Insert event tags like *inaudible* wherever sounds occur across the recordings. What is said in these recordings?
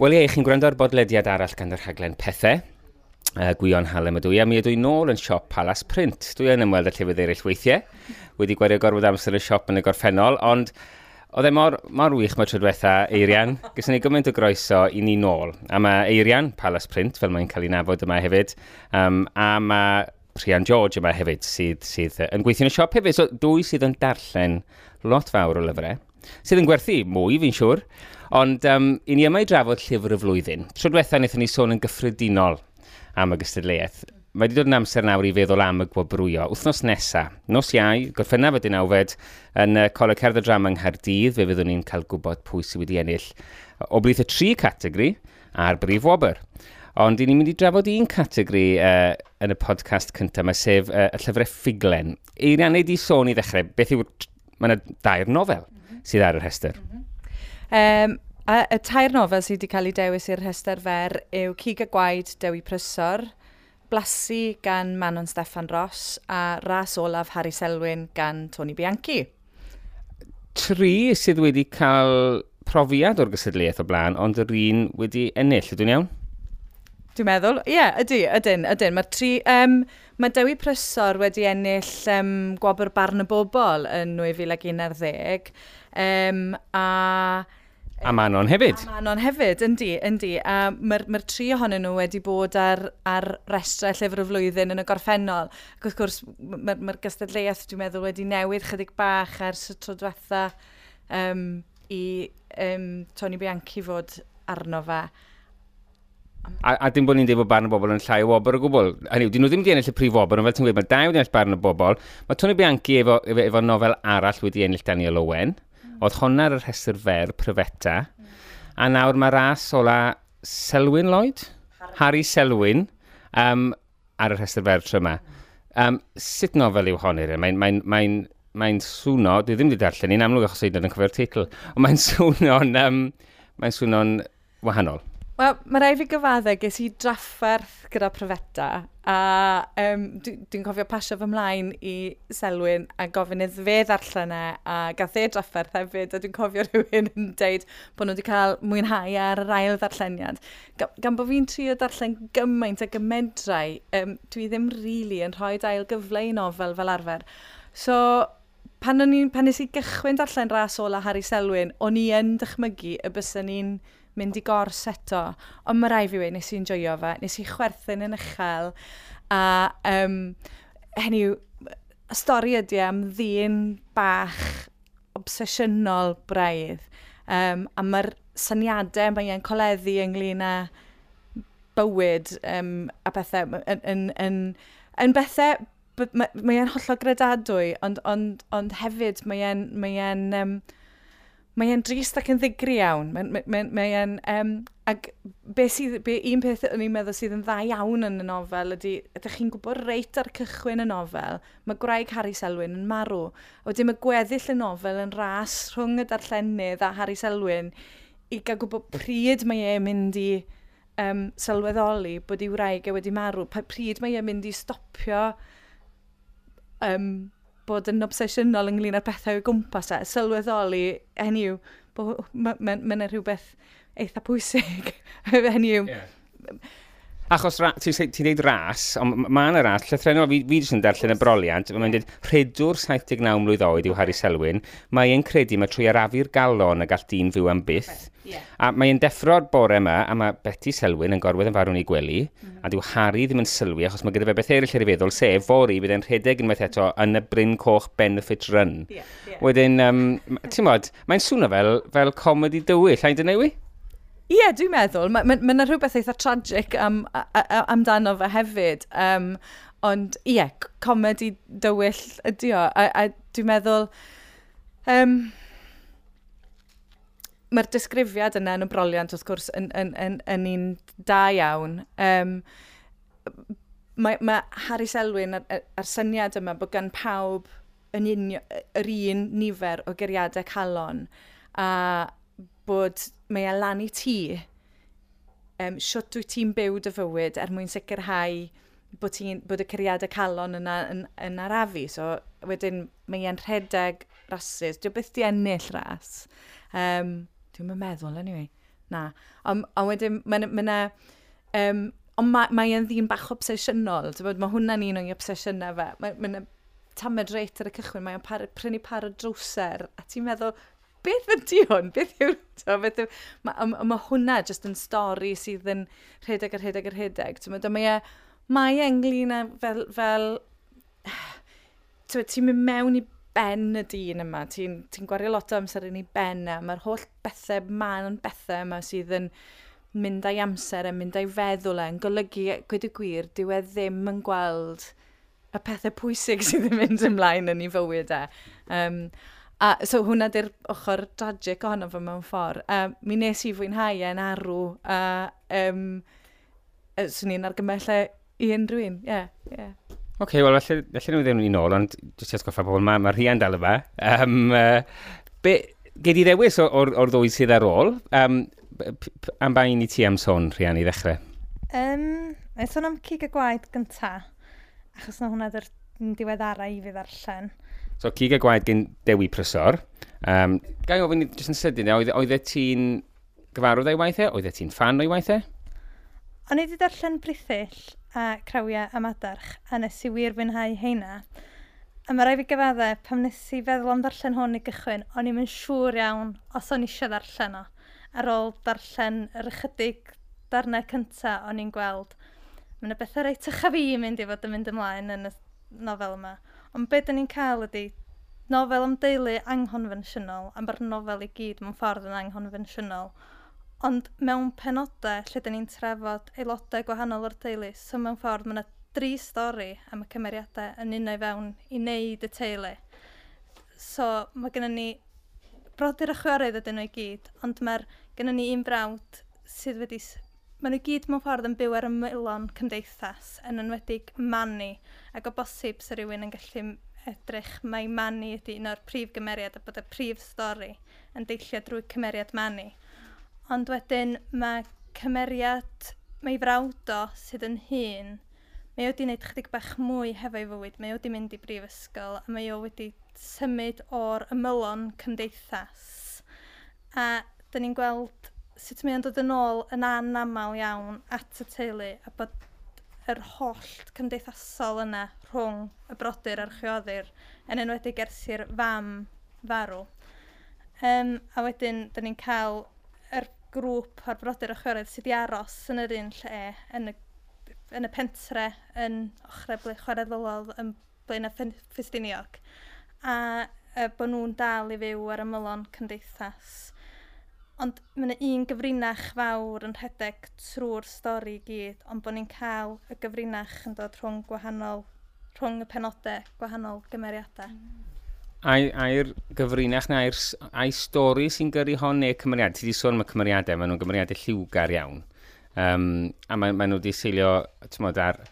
Wel ie, chi'n gwrando ar bodlediad arall gan yr rhaglen pethau. Uh, gwion halem ydw i, a mi ydw i nôl yn siop Palace Print. Dwi yn ymweld â llefydd eraill weithiau. Wedi gwario gorfod amser y siop yn y gorffennol, ond oedd e mor, mor wych mae trydwetha Eirian. Gysyn ni gymaint o groeso i ni nôl. A mae Eirian, Palace Print, fel mae'n cael ei nafod yma hefyd. Um, a mae Rhian George yma hefyd sydd, sydd yn gweithio yn y siop hefyd. So, dwy sydd yn darllen lot fawr o lyfrau sydd yn gwerthu mwy fi'n siŵr. Ond um, i ni yma i drafod llyfr y flwyddyn. Tro diwetha wnaethon ni sôn yn gyffredinol am y gystadleuaeth. Mae wedi dod yn amser nawr i feddwl am y gwobrwyo. Wthnos nesa, nos iau, gorffennaf y dynawfed, yn uh, Coleg Cerdd y Drama yng Nghaerdydd, fe fyddwn ni'n cael gwybod pwy sydd wedi ennill o blith y tri categori a'r brif wobr. Ond i ni'n mynd i drafod un categori uh, yn y podcast cyntaf mae sef uh, y llyfrau ffuglen. Eiriannau di sôn i ddechrau, beth yw... Mae yna dair nofel. Mm sydd ar y rhestr. Mm -hmm. um, a y tair nofel sydd wedi cael ei dewis i'r rhestr fer yw Cig y Gwaed Dewi Prysor, Blasu gan Manon Steffan Ross a Ras Olaf Harry Selwyn gan Tony Bianchi. Tri sydd wedi cael profiad o'r gysadleuaeth o blaen, ond yr un wedi ennill, ydw'n iawn? Dwi'n meddwl, ie, yeah, ydy, ydyn, ydyn. Mae tri... Um, mae Dewi Prysor wedi ennill um, gwobr barn y bobl yn 2011. Um, a... A Manon hefyd. A Manon hefyd, yndi, yndi. A mae'r ma tri ohonyn nhw wedi bod ar, ar restrau llyfr y flwyddyn yn y gorffennol. Ac wrth gwrs, mae'r ma gystadleuaeth, dwi'n meddwl, wedi newid chydig bach ers y tro diwetha um, i um, Tony Bianchi fod arno fe. A, a dim bod ni'n dweud bod barn y bobl yn llai o wobr o gwbl. Hynny dyn nhw ddim wedi ennill y prif wobr, ond fel ti'n gweud, mae dau wedi ennill barn y bobl. Mae Tony Bianchi efo, efo, efo nofel arall wedi ennill Daniel Owen. Mm. Oedd hwnna ar y rhestr fer, Pryfeta. A nawr mae ras ola Selwyn Lloyd? Harry, Harry Selwyn um, ar y rhestr fer tro tryma. Um, hmm. sut nofel yw hon i'r e? Mae'n mae, mae, mae swno, dwi ddim wedi darllen ni'n amlwg achos ei yn cyfer teitl, ond mae'n *laughs* swno'n um, mae swno wahanol. Wel, mae rai fi gyfaddau ges i drafferth gyda profeta a um, dwi'n dwi cofio pasio fy mlaen i Selwyn a gofyn iddo fe ddarllen e a gath e drafferth hefyd a dwi'n cofio *laughs* rhywun yn deud bod nhw wedi cael mwynhau ar yr ail ddarlleniad. Gan, bod fi'n trio darllen gymaint a gymedrau, um, dwi ddim rili really yn rhoi ail gyfle i nofel fel arfer. So, pan, pan nes i gychwyn darllen ras ola Harry Selwyn, o'n i yn dychmygu y bysyn ni'n mynd i gors eto. Ond mae rai fi wedi, nes i'n joio fe, nes i chwerthin yn uchel. A um, hynny yw, y stori ydy am ddyn bach obsesiynol braidd. Um, a mae'r syniadau mae e'n coleddu ynglyn â bywyd um, a bethau yn, yn, yn, yn bethau mae'n mae hollol gredadwy, ond, ond, ond hefyd mae e'n mae um, mae e'n drist ac yn ddigri iawn. Mae, mae, mae, mae. Um, ac be sydd, be, un peth o'n i'n meddwl sydd yn dda iawn yn y nofel ydy, ydych chi'n gwybod reit ar cychwyn y nofel, mae Graig Harry Selwyn yn marw. A wedyn mae gweddill y nofel yn ras rhwng y darllenydd a Harry Selwyn i gael gwybod pryd mae e'n mynd i um, sylweddoli bod i wraig e wedi marw, pryd mae e'n mynd i stopio um, bod yn obsesiynol ynglyn â'r pethau o gwmpas a sylweddoli hynny yw bod mae'n ma, ma, ma rhywbeth eitha pwysig *laughs* hynny yw yeah. Achos ti'n ti dweud ras, ond mae yna ras, llythrenol, fi, fi jyst yn darllen y broliant, mae'n dweud rhedwr 79 mlynedd oed yw Harry Selwyn, mae'n credu mae trwy arafu'r galon y gall dyn fyw am byth. Yeah. A mae'n deffro'r bore yma, a mae Betty Selwyn yn gorwedd yn farw'n ei gwely, mm. a dyw Harry ddim yn sylwi, achos mae gyda fe beth eraill ar ei feddwl, sef fori bydd e'n rhedeg unwaith eto yn y Bryn Coch Benefit Run. Yeah, yeah. Wedyn, um, ti'n modd, mae'n swnio fel, fel comedy dywyll, ai'n dynewi? Ie, yeah, dwi'n meddwl. Mae yna ma, ma rhywbeth eitha tragic am, amdano fe hefyd. Um, ond ie, yeah, comedi dywyll ydi o. A, a dwi'n meddwl... Um, Mae'r disgrifiad yna yn y broliant, wrth gwrs, yn, yn, yn, yn un da iawn. Um, mae, mae Harry Selwyn a'r, ar syniad yma bod gan pawb yn unio, yr un nifer o geriadau calon a bod mae e lan i ti, um, siwt wyt ti'n byw dy fywyd er mwyn sicrhau bod, ti, bod y cyrriadau calon yna yn, yn, yn arafu. So, wedyn mae e'n rhedeg rhasys. Dwi'n byth di ennill ras. Um, dwi'n meddwl, anyway. Na. Ond on wedyn, mae yna... Ma um, ond mae ma e'n ddyn bach obsesiynol. Mae hwnna'n un o'i obsesiynau fe. Mae yna tamed reit ar y cychwyn, mae'n prynu par o drwser. A ti'n meddwl, beth ydy hwn? Beth yw'r... Beth yw, mae ma, ma hwnna jyst yn stori sydd yn rhedeg ar rhedeg ar rhedeg. Mae e, mae englyn fel... fel ti'n mynd mewn i ben y dyn yma, ti'n ti gwario lot o amser yn ei ben e, yma, mae'r holl bethau, man yn bethau yma sydd yn mynd â'i amser a mynd â'i feddwl e, a'n golygu, gwyd y gwir, dyw e ddim yn gweld y pethau pwysig sydd yn mynd ymlaen yn ei fywyd e. Um, A, so hwnna di'r ochr tragic ohono fo mewn ffordd. Um, mi nes i fwynhau e'n arw a um, swn i'n argymell e i unrhyw un. Ie, yeah, ie. Yeah. Oce, okay, wel, felly, felly nhw ddim yn ôl, ond jyst i atgoffa pobl, mae ma rhian dal yma. Um, uh, be, gei di ddewis o'r, or ddwy sydd ar ôl. Um, am ba un i ti am sôn, rhian, i ddechrau? Um, Mae'n sôn am cig y gwaed gynta, achos na hwnna dy'r diweddara i fi ddarllen. So, cig a gwaed gen Dewi Prysor. Um, Gai ofyn, jyst yn sydyn, e- oedd e ti'n gyfarwydd o'i waithau? E? Oedd e ti'n fan o'i waithau? E? O'n i wedi darllen brithyll a crawiau a madarch, a nes i wir fwynhau heina. A mae rai fi gyfadde, pam nes i feddwl am darllen hwn i gychwyn, o'n i'n siŵr iawn os o'n eisiau darllen o. Ar ôl darllen yr ychydig darnau cyntaf o'n i'n gweld, mae yna bethau reit ycha fi mynd i fod yn mynd ymlaen yn y nofel yma. Ond beth da ni'n cael ydy nofel am deulu anghonfensiynol, a mae'r nofel i gyd mewn ffordd yn anghonfensiynol. Ond mewn penodau lle da ni'n trafod aelodau gwahanol o'r teulu, so mewn ffordd mae yna dri stori am y cymeriadau yn unau fewn i wneud y teulu. So mae gennym ni brodyr a chwiorydd ydyn nhw i gyd, ond mae gennym ni un brawd sydd wedi Mae nhw gyd mewn ffordd yn byw ar ymwylon cymdeithas yn enwedig manu ac o bosib sy'n rhywun yn gallu edrych mae manu ydy un o'r prif gymeriad a bod y prif stori yn deillio drwy cymeriad manu. Ond wedyn mae cymeriad mae frawd o sydd yn hun, mae o wedi gwneud chydig bach mwy hefo'i fywyd, mae o wedi mynd i brifysgol a mae o wedi symud o'r ymylon cymdeithas. A dyn ni'n gweld sut mae'n dod yn ôl yn anamal iawn at y teulu a bod yr holl cymdeithasol yna rhwng y brodyr a'r chwioddyr yn enwedig gersi'r fam farw. Um, a wedyn, da ni'n cael yr grŵp o'r brodyr a chwiorydd sydd wedi aros yn yr un lle, yn y, yn y pentre, yn ochrau ble chwaraeddolol yn blaen y Ffestiniog. A e, bod nhw'n dal i fyw ar ymylon cymdeithas Ond mae yna un gyfrinach fawr yn rhedeg trwy'r stori i gyd, ond bod ni'n cael y gyfrinach yn dod rhwng gwahanol, rhwng y penodau gwahanol gymeriadau. Mm. A'i'r gyfrinach na, a'r, a'i stori sy'n gyrru hon neu cymeriad? Ti wedi sôn am y cymeriadau, maen nhw'n cymeriadau lliwgar iawn. Um, a maen, maen nhw wedi seilio, mod, ar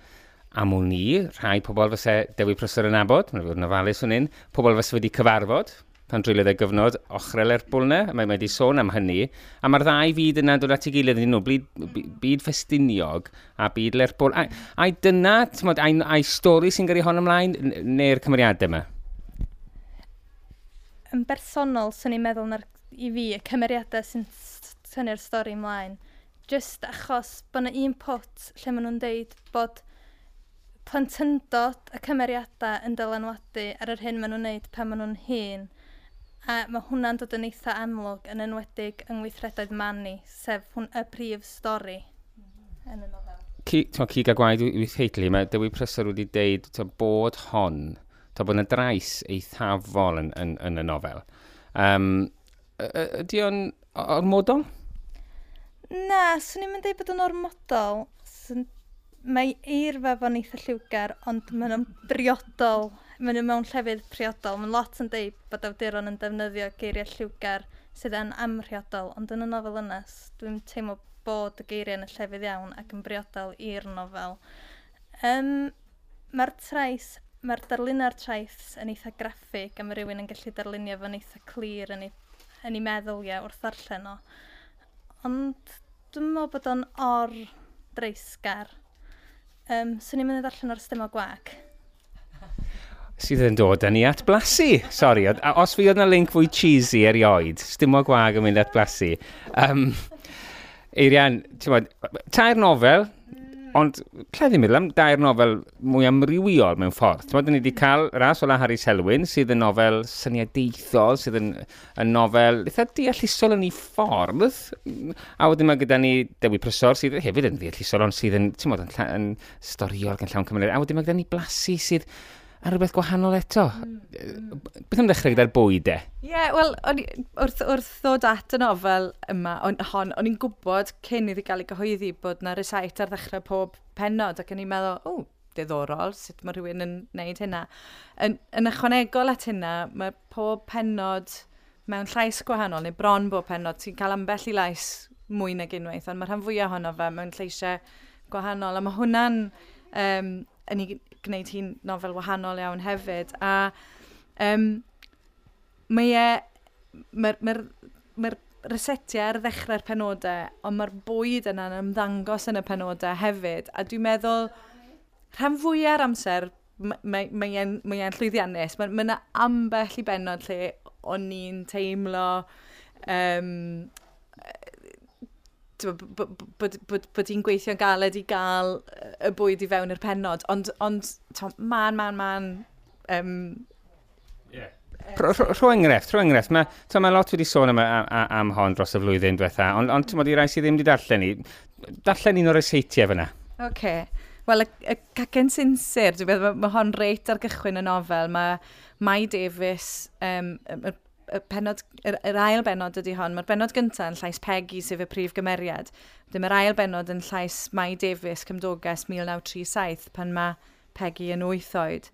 amwn ni, rhai pobl fysa Dewi Prysor yn abod, maen nhw'n ofalus hwn un, pobl fysa wedi cyfarfod, pan drwyliodd y gyfnod ochrel Lerpwl na, mae wedi sôn am hynny, a mae'r ddau fyd yna dod at ei gilydd yn nhw, byd, byd ffestiniog a byd Lerpwl. A, a dyna, a'i, ai stori sy'n gyrru hon ymlaen, neu'r cymeriadau yma? Yn bersonol, sy'n ni'n meddwl na'r, i fi, y cymeriadau sy'n tynnu'r stori ymlaen. Just achos bod yna un pot lle maen nhw'n deud bod plentyndod y cymeriadau yn dylanwadu ar yr hyn maen nhw'n neud pan maen nhw'n hun – A mae hwnna'n dod yn eitha amlwg yn enwedig yng ngweithredoedd Manny, sef hwn y prif stori yn y nofel. Cig a gwaed wrth heitlu, mae Dewi Prysor wedi deud bod hon, to, bod yna drais eithafol yn, yn, yn y nofel. Um, ydy o'n ormodol? Na, swn i'n mynd i bod yn ormodol. Mae eirfa fo'n eitha lliwgar, ond mae'n briodol Maen nhw mewn llefydd priodol. Mae'n lot yn deud bod awduron yn defnyddio geiriau lliwgar sydd yn amrhiodol, ond yn y nofel yna, dwi'n teimlo bod y geiriau yn y llefydd iawn ac yn briodol i'r nofel. Um, mae'r trais, mae'r darluna'r trais yn eitha graffig a mae rhywun yn gallu darlunio fo'n eitha clir yn ei, yn ei meddwl ia wrth ddarllen o. Ond dwi'n meddwl bod o'n or dreisgar. Um, so i'n mynd i ddarllen o'r stemol gwag sydd yn dod yn ni at blasu. Sori, os fi oedd yna link fwy cheesy erioed, dim o gwag yn mynd at blasu. Um, Eirian, ti'n bod, tair nofel, ond lle ddim meddwl am dair nofel mwy amrywiol mewn ffordd. Ti'n bod, ni wedi cael ras o la Harry Selwyn, sydd yn nofel syniadaethol, sydd yn, yn nofel eitha deallusol yn ei ffordd. A wedyn mae gyda ni Dewi Prysor, sydd hefyd yn deallusol, ond sydd yn, ti'n bod, yn, yn storiol gan llawn cymryd. A wedyn mae gyda ni Blasi, sydd a rhywbeth gwahanol eto. Mm. Beth am ddechrau gyda'r bwyd e? Ie, yeah, wel, wrth, wrth ddod at y nofel yma, on, hon, o'n i'n gwybod cyn iddi gael ei gyhoeddi bod na resait ar ddechrau pob penod, ac o'n i'n meddwl, o, diddorol, sut mae rhywun yn gwneud hynna. Yn, yn ychwanegol at hynna, mae pob penod mewn llais gwahanol, neu bron bob penod, ti'n cael ambell i lais mwy nag unwaith, ond mae rhan fwyaf ohono fe mewn lleisiau gwahanol, a mae hwnna'n um, yn, ei gwneud hi'n nofel wahanol iawn hefyd. A um, mae e... Mae'r mae mae resetiau ar ddechrau'r penodau, ond mae'r bwyd yna'n ymddangos yn y penodau hefyd. A dwi'n meddwl, rhan fwyaf amser, mae'n mae mae, mae llwyddiannus. Mae yna ambell i benod lle o'n i'n teimlo um, bod, bod, bod hi'n gweithio'n galed i gael y bwyd i fewn i'r penod. Ond, ond man, man, man... Um, yeah. Rho enghraifft, rho enghraifft. Mae, ma lot wedi sôn am, am, am hon dros y flwyddyn diwetha, ond on, ti'n modd i rai sydd ddim wedi darllen ni. Darllen un o'r eseitiau fyna. Oce. Okay. Wel, y, y cacen sinsir, dwi'n meddwl, mae hon reit ar gychwyn y nofel. Mae Mai Davies, um, y y penod, yr, yr ail benod ydy hon. Mae'r benod gyntaf yn llais Peggy sef y prif gymeriad. Dim mae'r ail benod yn llais Mai Davies cymdogas 1937 pan mae Peggy yn 8 oed.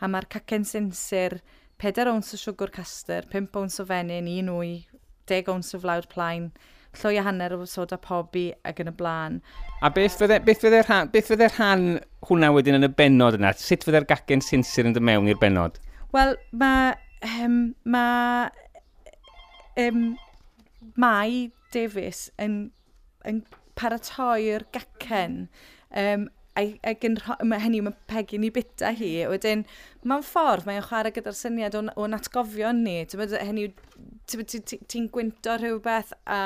A mae'r cacen sinsir 4 owns o siwgr castor, 5 owns o fenyn, 1 wy, 10 owns o flawd plaen, llwy a hanner o soda pobi ac yn y blaen. A beth fydde, beth fydde, rhan, beth fydde rhan hwnna wedyn yn y benod yna? Sut fydde'r gacen sinsir yn dod mewn i'r benod? Wel, mae um, mae um, Mai Davies yn, yn paratoi'r gacen um, ac yn mae hynny mae pegi ni bita hi wedyn mae'n ffordd mae'n chwarae gyda'r syniad o'n, on atgofion ni hynny ti'n gwynto rhywbeth a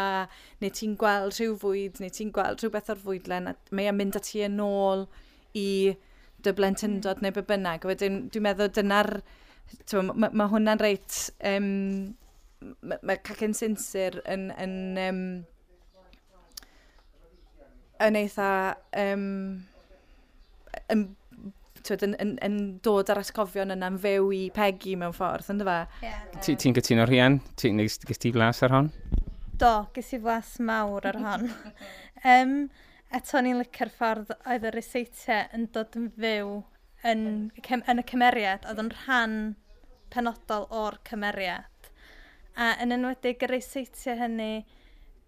neu ti'n gweld rhyw fwyd neu ti'n gweld rhywbeth o'r fwydlen a mae'n mynd ati yn ôl i dy blentyndod hmm. neu be bynnag wedyn dwi'n meddwl dyna'r mae ma hwnna'n reit... Um, mae ma cacen sinsir yn... yn um, yn eitha um, yn, twyd, yn, yn, yn dod ar asgofion yna'n fyw i pegi mewn ffordd, ynddo fe? Yeah, Ti'n ti cytuno rhian? Ti'n gys ti flas ar hon? Do, gys i flas mawr ar hon. *laughs* um, eto ni'n licio'r ffordd oedd y reseitiau yn dod yn fyw yn, yn y cymeriad, oedd yn rhan penodol o'r cymeriad. A yn enwedig yr eiseitio hynny,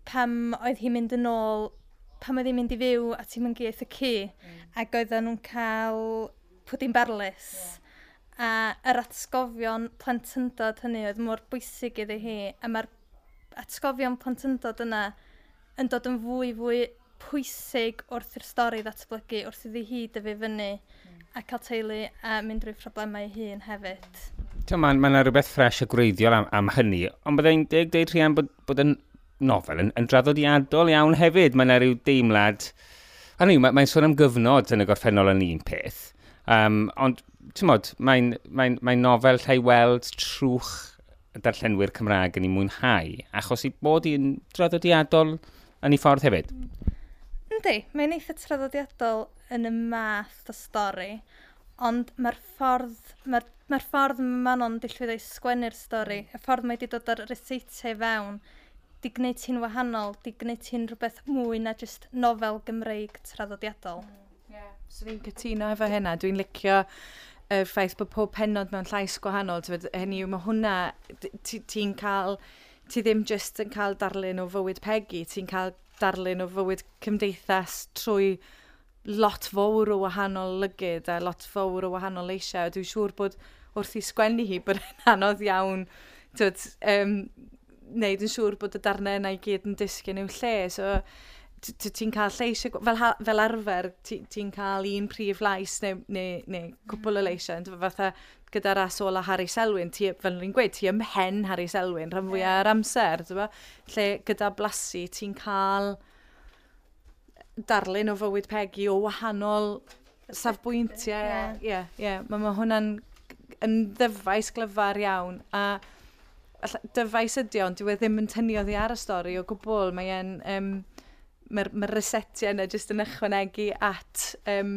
pam oedd hi'n mynd yn ôl, pam oedd hi'n mynd i fyw a ti'n mynd geith y cu, mm. ac oedden nhw'n cael pwdyn barlus. Yeah. A yr atgofion plentyndod hynny oedd mor bwysig iddi hi, a mae'r atgofion plentyndod yna yn dod yn fwy fwy pwysig wrth i'r stori ddatblygu, wrth iddi hi dyfu fyny. Mm a cael teulu a mynd drwy problemau hun hefyd. Mae yna ma rhywbeth ffres a gwreiddiol am, am hynny, ond byddai'n deg deud rhian bod, bod yn nofel yn, yn draddodiadol iawn hefyd. Mae yna rhyw deimlad... A ni, mae'n mae sôn am gyfnod yn y gorffennol yn un peth. Um, ond, ti'n modd, mae'n mae, mae nofel lle i weld trwch y darllenwyr Cymraeg yn ei mwynhau, achos i bod i'n draddodiadol yn ei ffordd hefyd. Yndi, mae'n eitha traddodiadol yn y math o stori, ond mae'r ffordd, mae'r mae ffordd Manon dillwyd o'i sgwennu'r stori, mm. y ffordd mae wedi dod ar reseitau fewn, di gwneud ti'n wahanol, di gwneud ti'n rhywbeth mwy na jyst nofel Gymreig traddodiadol. Mm, yeah. So fi'n cytuno efo hynna, dwi'n licio y ffaith bod pob penod mewn llais gwahanol, hynny yw mae hwnna, ti'n cael, ti ddim jyst yn cael darlun o fywyd pegi, ti'n cael darlun o fywyd cymdeithas trwy lot fawr o wahanol lygyd a lot fawr o wahanol eisiau. Dwi'n siŵr bod wrth i sgwennu hi bod yn anodd iawn twyd, um, neud yn siŵr bod y darnau yna i gyd yn disgyn i'w lle. So, ti'n cael lleisiau, fel, fel arfer, ti'n cael un prif lais neu, neu, neu cwpl o mm. leisio. fatha gyda'r ras a Harry Selwyn, ti, fel ni'n gweud, ti ymhen Harry Selwyn rhan fwyaf ar amser, dyma, lle gyda blasu ti'n cael darlun o fywyd Peggy o wahanol safbwyntiau. Ie, yeah. ie, yeah, mae ma hwnna'n yn ddyfais glyfar iawn, a dyfais ydi ond, dyw e ddim yn tynnu oddi ar y stori o gwbl, Mae'n... Um, mae'r ma resetiau yna jyst yn ychwanegu at, um,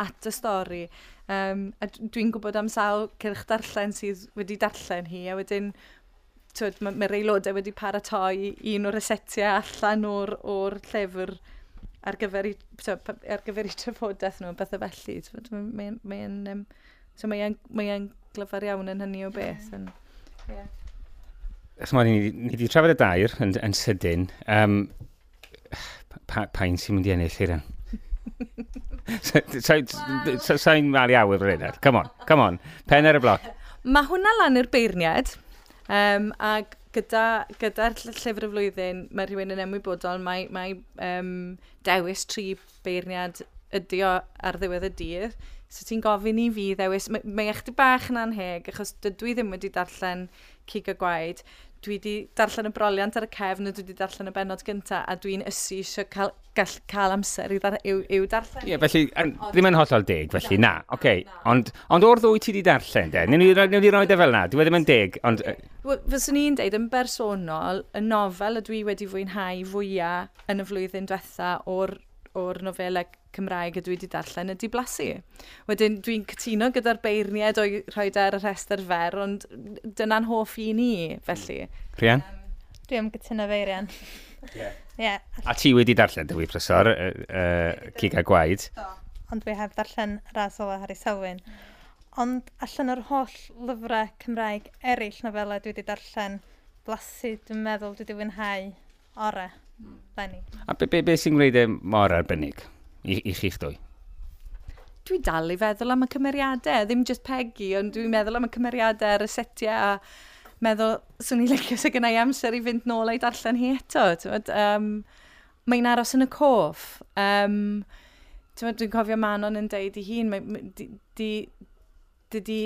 at y stori. Um, a dwi'n gwybod am sawl cyrch darllen sydd wedi darllen hi, a wedyn twyd, mae'r ma aelodau wedi paratoi un o'r resetiau allan o'r, or llyfr ar gyfer, i, twyd, ar gyfer i trafodaeth nhw, beth o felly. Mae'n mae, mae, um, so mae, mae glyfar iawn yn hynny o beth. Yn, yeah. Chymod, ni, ni wedi trafod y dair yn, yn sydyn. Um, Pa, pa'n sy'n mynd i ennill i? Sa'n malu awyr yr uned. Come on, come on. Pen ar y bloc. Mae hwnna lan i'r beirniad. Um, a gyda'r gyda, llyfr y flwyddyn, mae rhywun yn ymwybodol, mae, mae um, dewis tri beirniad ydi o ar ddiwedd y dydd. So ti'n gofyn i fi ddewis, mae, mae eich di bach yn anheg, achos dydw i ddim wedi darllen cig y gwaed dwi wedi darllen y broliant ar y cefn a dwi wedi darllen y benod gyntaf a dwi'n ysu eisiau cael, gall, cael amser i dar, yw, yw darllen. Ie, yeah, felly, an, ddim yn hollol deg, felly, na, oce. Okay. Ond, ond o'r ddwy ti wedi darllen, de? Nid ni roi de fel na, dwi e ddim yn deg, ond... Fyswn i'n deud, yn bersonol, y nofel y dwi wedi fwynhau fwyaf yn y flwyddyn diwetha o'r o'r nofelau Cymraeg y dwi wedi darllen ydy blasu. Wedyn dwi'n cytuno gyda'r beirniad o'i rhoi ar y rhestr fer, ond dyna'n hoff i ni, felly. Rhian? Um, dwi am gytuno fe, Rhian. Yeah. yeah. A ti wedi darllen, dy Prysor, uh, uh, Cig a Gwaed. Ond dwi heb darllen ras ola Harry Selwyn. Ond allan o'r holl lyfrau Cymraeg eraill nofelau dwi wedi darllen, blasu, dwi'n meddwl dwi wedi fwynhau orau. Lenny. A be, be, be sy'n gwneud e mor arbennig i, i chi'ch dwy? Dwi dal i feddwl am y cymeriadau, ddim just Peggy, ond dwi'n meddwl am y cymeriadau ar y setiau a meddwl, swn i'n licio sy'n gynnau amser i fynd nôl a'i darllen hi eto. Tywed, um, mae'n aros yn y coff. Um, Dwi'n cofio Manon yn deud i hun, dydy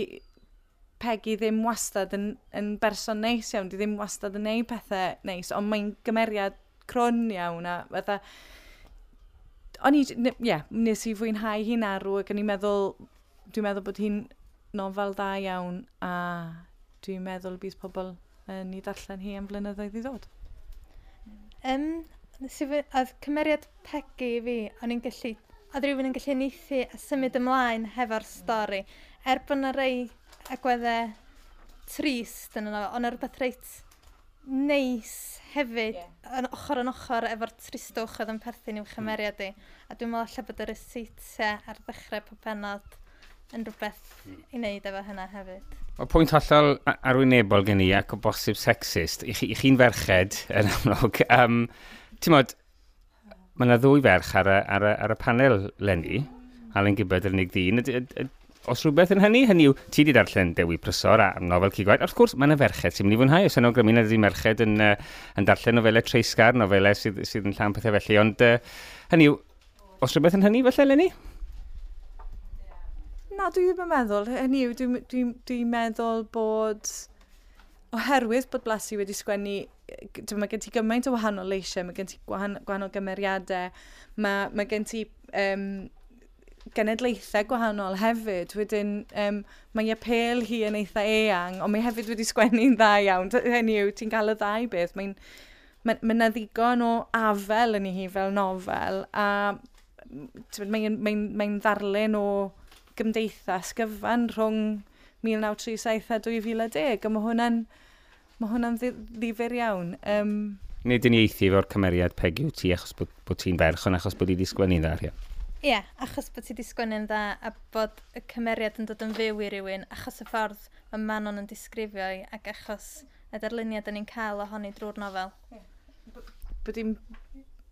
Peggy ddim wastad yn, yn berson neis iawn, di ddim wastad yn neud pethau neis, ond mae'n gymeriad cron iawn a fatha... O'n i, ie, yeah, nes i fwynhau hi'n arw ac o'n i'n meddwl, dwi'n meddwl bod hi'n nofel dda iawn a dwi'n meddwl bydd pobl yn ei darllen hi am flynyddoedd i ddod. Um, oedd cymeriad Peggy i fi, o'n i'n gallu, oedd rhywun yn gallu neithi a symud ymlaen hefo'r stori. Er bod yna rei agweddau trist yn yno, ond yna rhywbeth reit neis hefyd yeah. yn ochr yn ochr efo'r tristwch oedd yn perthyn i'w chymeriad i. A dwi'n meddwl allai bod yr reseitiau ar ddechrau pob penod yn rhywbeth i wneud efo hynna hefyd. Mae pwynt hollol arwynebol gen i ac o bosib sexist. I chi'n chi ferched yn amlwg. Um, Ti'n modd, mae yna ddwy ferch ar y, ar y, ar y panel lenni, Alan Gibbard yr unig ddyn os rhywbeth yn hynny, hynny yw, ti wedi darllen Dewi Prysor a nofel Cigwaid. Wrth gwrs, mae yna ferched sy'n mynd i fwynhau. Os yna yno grymun ydy merched yn, uh, yn darllen nofelau treisgar, nofelau sydd, sydd yn llawn pethau felly. Ond uh, hynny yw, os rhywbeth yn hynny felly, Lenny? Na, dwi ddim yn meddwl. Hynny yw, dwi'n dwi, dwi meddwl bod... Oherwydd bod Blasi wedi sgwennu dwi'n mae gen ti gymaint o wahanol leisiau, mae gen ti gwahanol, gwahanol gymeriadau, mae, mae gen ti um, genedlaethau gwahanol hefyd. Wedyn, um, mae apel hi yn eitha eang, ond mae hefyd wedi sgwennu'n dda iawn. Hynny yw, ti'n cael y ddau beth. Mae'n mae, ma na ddigon o afel yn ei hi fel nofel, a mae'n mae, mae, mae ddarlun o gymdeithas gyfan rhwng 1937 a 2010, a mae hwnna'n ma hwnna'n ddifur iawn. Um, Nid yn ei eithi efo'r cymeriad Peggy wyt ti achos bod, bod ti'n ferch ond achos bod i wedi sgwennu dda, ia. Ie, yeah, achos bod ti wedi sgwennu'n dda a bod y cymeriad yn dod yn fyw i rywun achos y ffordd mae Manon yn disgrifio i ac achos y darluniad yn ni'n cael ohoni drwy'r nofel. Yeah. Bod i'n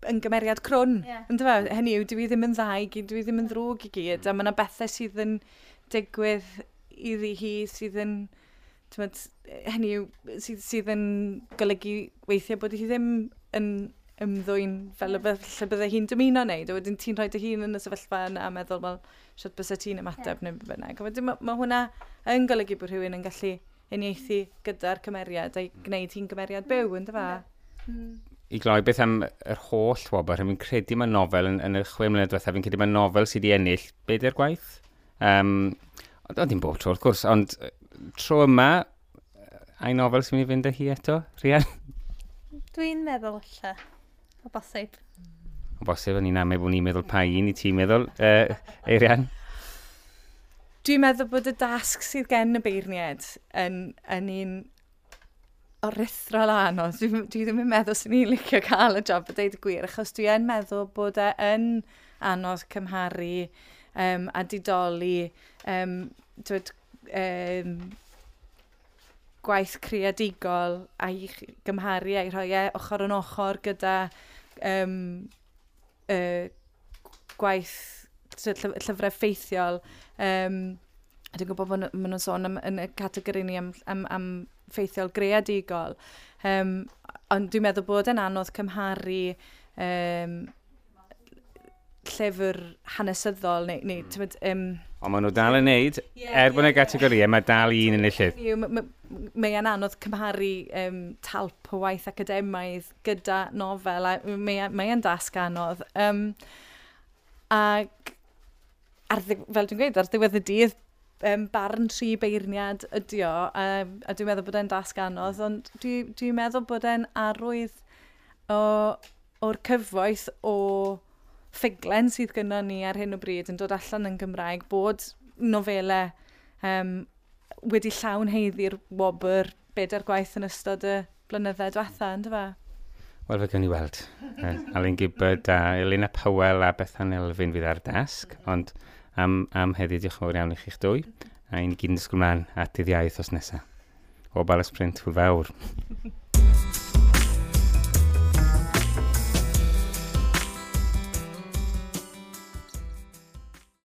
yn gymeriad crwn. Yeah. Ynddo fe? Hynny yw, dwi ddim yn dda i gyd, dwi ddim yn ddrwg i gyd. A mae yna bethau sydd yn digwydd iddi hi sydd yn... Tymod, hynny yw, sydd, sydd yn golygu weithiau bod hi ddim yn ymddwyn fel y lle bydde hi'n dymuno wneud. A wedyn ti'n rhoi dy hun yn y sefyllfa yna a meddwl, wel, siwt bys ti'n ymateb yeah. neu bynnag. A wedyn mae ma hwnna yn golygu bod rhywun yn gallu uniaethu gyda'r cymeriad a'i mm. gwneud hi'n gymeriad byw mm. yn dyfa. Mm. I gloi beth am yr holl wobr, fi'n credu mae nofel yn, yn y chwe mlynedd diwethaf, fi'n credu mae nofel sydd wedi ennill bedair gwaith. Um, ond dim bob tro, wrth gwrs, ond tro yma, a'i nofel sy'n mynd i fynd â hi eto, Rian? Dwi'n meddwl lle. O bosib. O bosib, o'n i'n amau bod ni'n meddwl pa un i ti'n meddwl, uh, Eirian? Dwi'n meddwl bod y dasg sydd gen y beirniad yn, yn un o orithral anodd. Dwi, dwi ddim yn meddwl sy'n ni'n licio cael y job y deud y gwir, achos dwi yn meddwl bod e yn anodd cymharu um, a didoli um, dwi, um, gwaith creadigol a'i gymharu a'i rhoi e ochr yn ochr gyda um, uh, gwaith llyfrau ffeithiol. Um, a dwi'n gwybod bod maen nhw'n sôn am, yn y categori ni am, am, am ffeithiol greadigol. Um, ond dwi'n meddwl bod yn anodd cymharu um, llyfr hanesyddol neu, neu mm. tywed, um, Ond maen nhw dal yn neud, yeah, er bod yna yeah, gategori, gategoriau, mae dal un yn y llyfr. Mae'n anodd cymharu um, talp o waith academaidd gyda nofel, a mae'n e, dasg anodd. Um, ac ar, fel dwi'n gweud, ar ddiwedd y dydd, um, barn tri beirniad ydi o, um, a dwi'n meddwl bod e'n dasg anodd, hmm. ond dwi'n dwi meddwl bod e'n arwydd o'r cyfoeth o ffiglen sydd gyda ni ar hyn o bryd yn dod allan yn Gymraeg bod nofelau um, wedi llawn heiddi'r wobr bedair gwaith yn ystod y blynyddoedd diwetha, ynddo fe? Wel, fe gawn ni weld. Alun Gibbard a Elina Powell a Bethan Elfyn fydd ar dasg, mm-hmm. ond am, am heddi diolch yn fawr iawn i chi'ch dwy, mm-hmm. a i'n gyd yn ysgwyl mlaen at dydd os nesaf. O Balas Print, hwyl fawr. *laughs*